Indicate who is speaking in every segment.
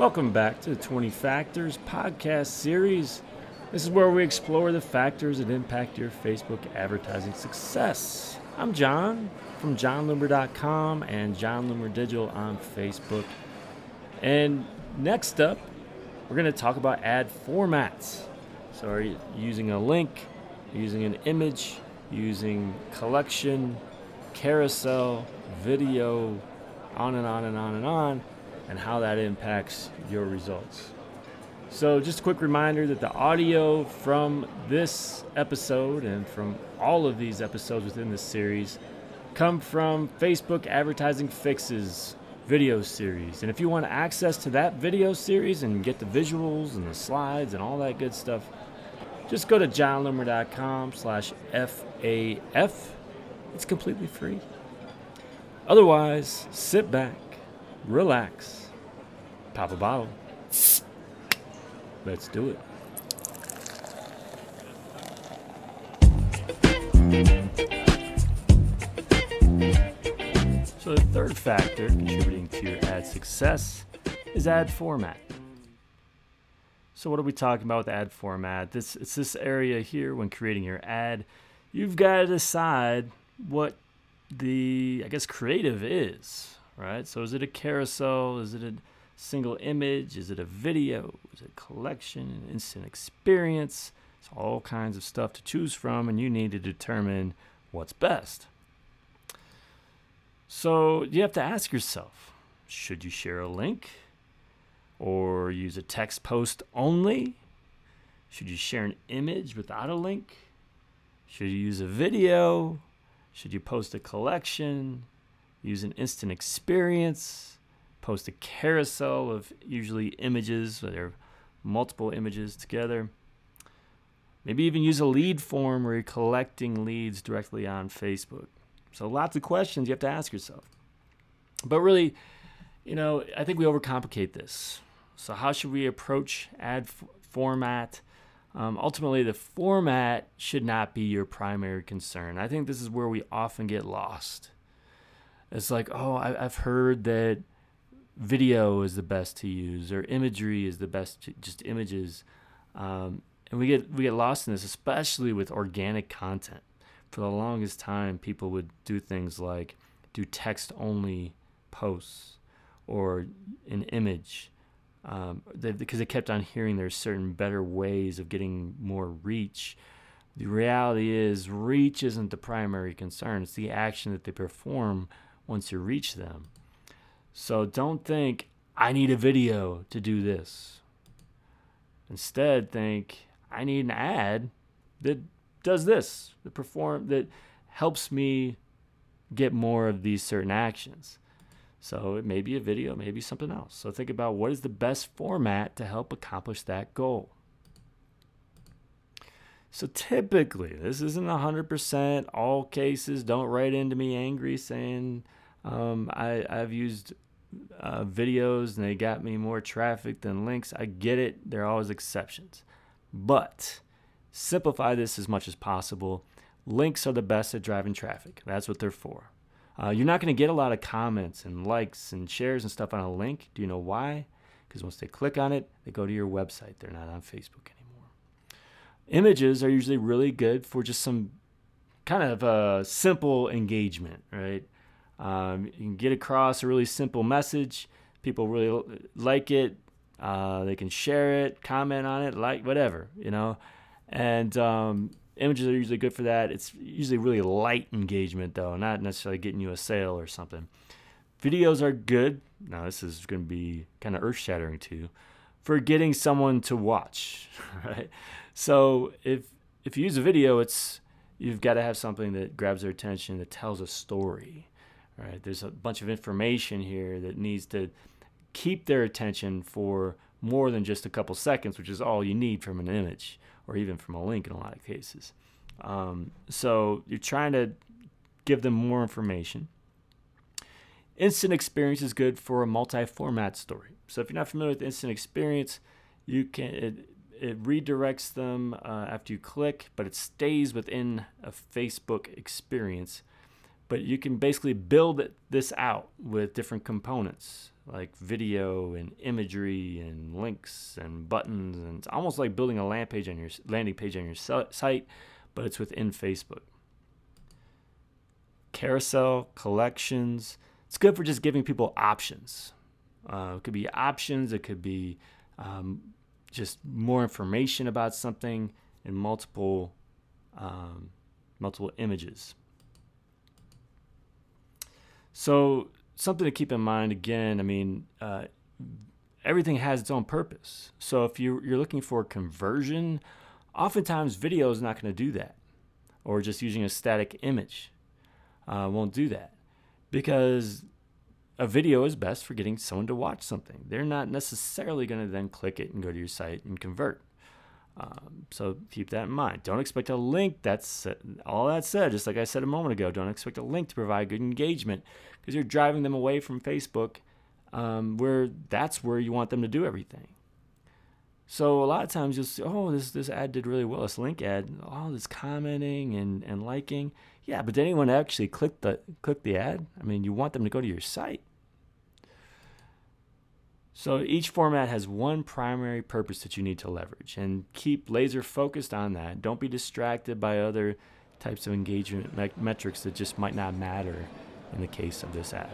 Speaker 1: Welcome back to the 20 Factors podcast series. This is where we explore the factors that impact your Facebook advertising success. I'm Jon from jonloomer.com and Jon Loomer Digital on Facebook. And next up, we're going to talk about ad formats. So, are you using a link, using an image, using collection, carousel, video, on and on and on and on, and how that impacts your results. So, just a quick reminder that the audio from this episode and from all of these episodes within this series come from Facebook Advertising Fixes video series. And if you want access to that video series and get the visuals and the slides and all that good stuff, just go to jonloomer.com slash FAF. It's completely free. Otherwise, sit back, relax, pop a bottle. Let's do it. So, the third factor contributing to your ad success is ad format. So, what are we talking about with ad format? This it's this area here when creating your ad. You've got to decide what the I guess creative is, right? So, is it a carousel? Is it a single image? Is it a video? Is it a collection? An instant experience? It's all kinds of stuff to choose from, and you need to determine what's best. So you have to ask yourself should you share a link or use a text post only? Should you share an image without a link? Should you use a video? Should you post a collection? Use an instant experience? Post a carousel of usually images, are multiple images together. Maybe even use a lead form where you're collecting leads directly on Facebook. So lots of questions you have to ask yourself. But really, you know, I think we overcomplicate this. So how should we approach ad f- format? Um, ultimately, the format should not be your primary concern. I think this is where we often get lost. It's like, oh, I, have heard that video is the best to use, or imagery is the best, to, just images, um, and we get we get lost in this, especially with organic content. For the longest time, people would do things like do text only posts or an image um, they, because they kept on hearing there's certain better ways of getting more reach. The reality is, reach isn't the primary concern, it's the action that they perform once you reach them. So don't think, I need a video to do this. Instead, think, I need an ad that does this, that perform that helps me get more of these certain actions. So it may be a video, maybe something else. So think about what is the best format to help accomplish that goal. So typically, this isn't 100% all cases. Don't write into me angry saying um, I, I've used uh, videos and they got me more traffic than links. I get it. There are always exceptions. But simplify this as much as possible. Links are the best at driving traffic. That's what they're for. Uh, you're not going to get a lot of comments and likes and shares and stuff on a link. Do you know why? Because once they click on it, they go to your website. They're not on Facebook anymore. Images are usually really good for just some kind of uh, simple engagement, right? Um, you can get across a really simple message. People really like it. Uh, they can share it, comment on it, like whatever, you know and um, images are usually good for that. It's usually really light engagement though, not necessarily getting you a sale or something. Videos are good. Now this is going to be kind of earth-shattering too, for getting someone to watch. Right. So if if you use a video, it's you've got to have something that grabs their attention that tells a story. Right. There's a bunch of information here that needs to keep their attention for more than just a couple seconds, which is all you need from an image or even from a link in a lot of cases. Um, so you're trying to give them more information. Instant experience is good for a multi-format story. So if you're not familiar with instant experience, you can it, it redirects them uh, after you click, but it stays within a Facebook experience. But you can basically build this out with different components. like video and imagery and links and buttons, and it's almost like building a land page on your landing page on your site, but it's within Facebook. Carousel collections. It's good for just giving people options. Uh, it could be options. It could be um, just more information about something in multiple um, multiple images. So something to keep in mind again. I mean, uh, everything has its own purpose. So if you you're looking for conversion, oftentimes video is not going to do that, or just using a static image uh, won't do that because a video is best for getting someone to watch something. They're not necessarily going to then click it and go to your site and convert. Um, so keep that in mind. Don't expect a link. That's all that said. Just like I said a moment ago, don't expect a link to provide good engagement because you're driving them away from Facebook, um, where that's where you want them to do everything. So a lot of times you'll see, oh, this this ad did really well. This link ad, all this commenting and, and liking. Yeah, but did anyone actually click the click the ad? I mean, you want them to go to your site. So each format has one primary purpose that you need to leverage and keep laser focused on that. Don't be distracted by other types of engagement me- metrics that just might not matter in the case of this ad.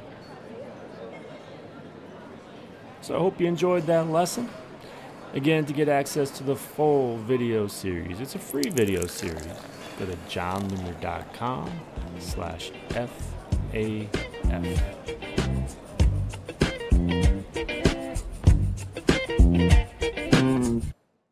Speaker 1: So I hope you enjoyed that lesson. Again, to get access to the full video series, it's a free video series. Go to jonloomer.com slash F-A-F.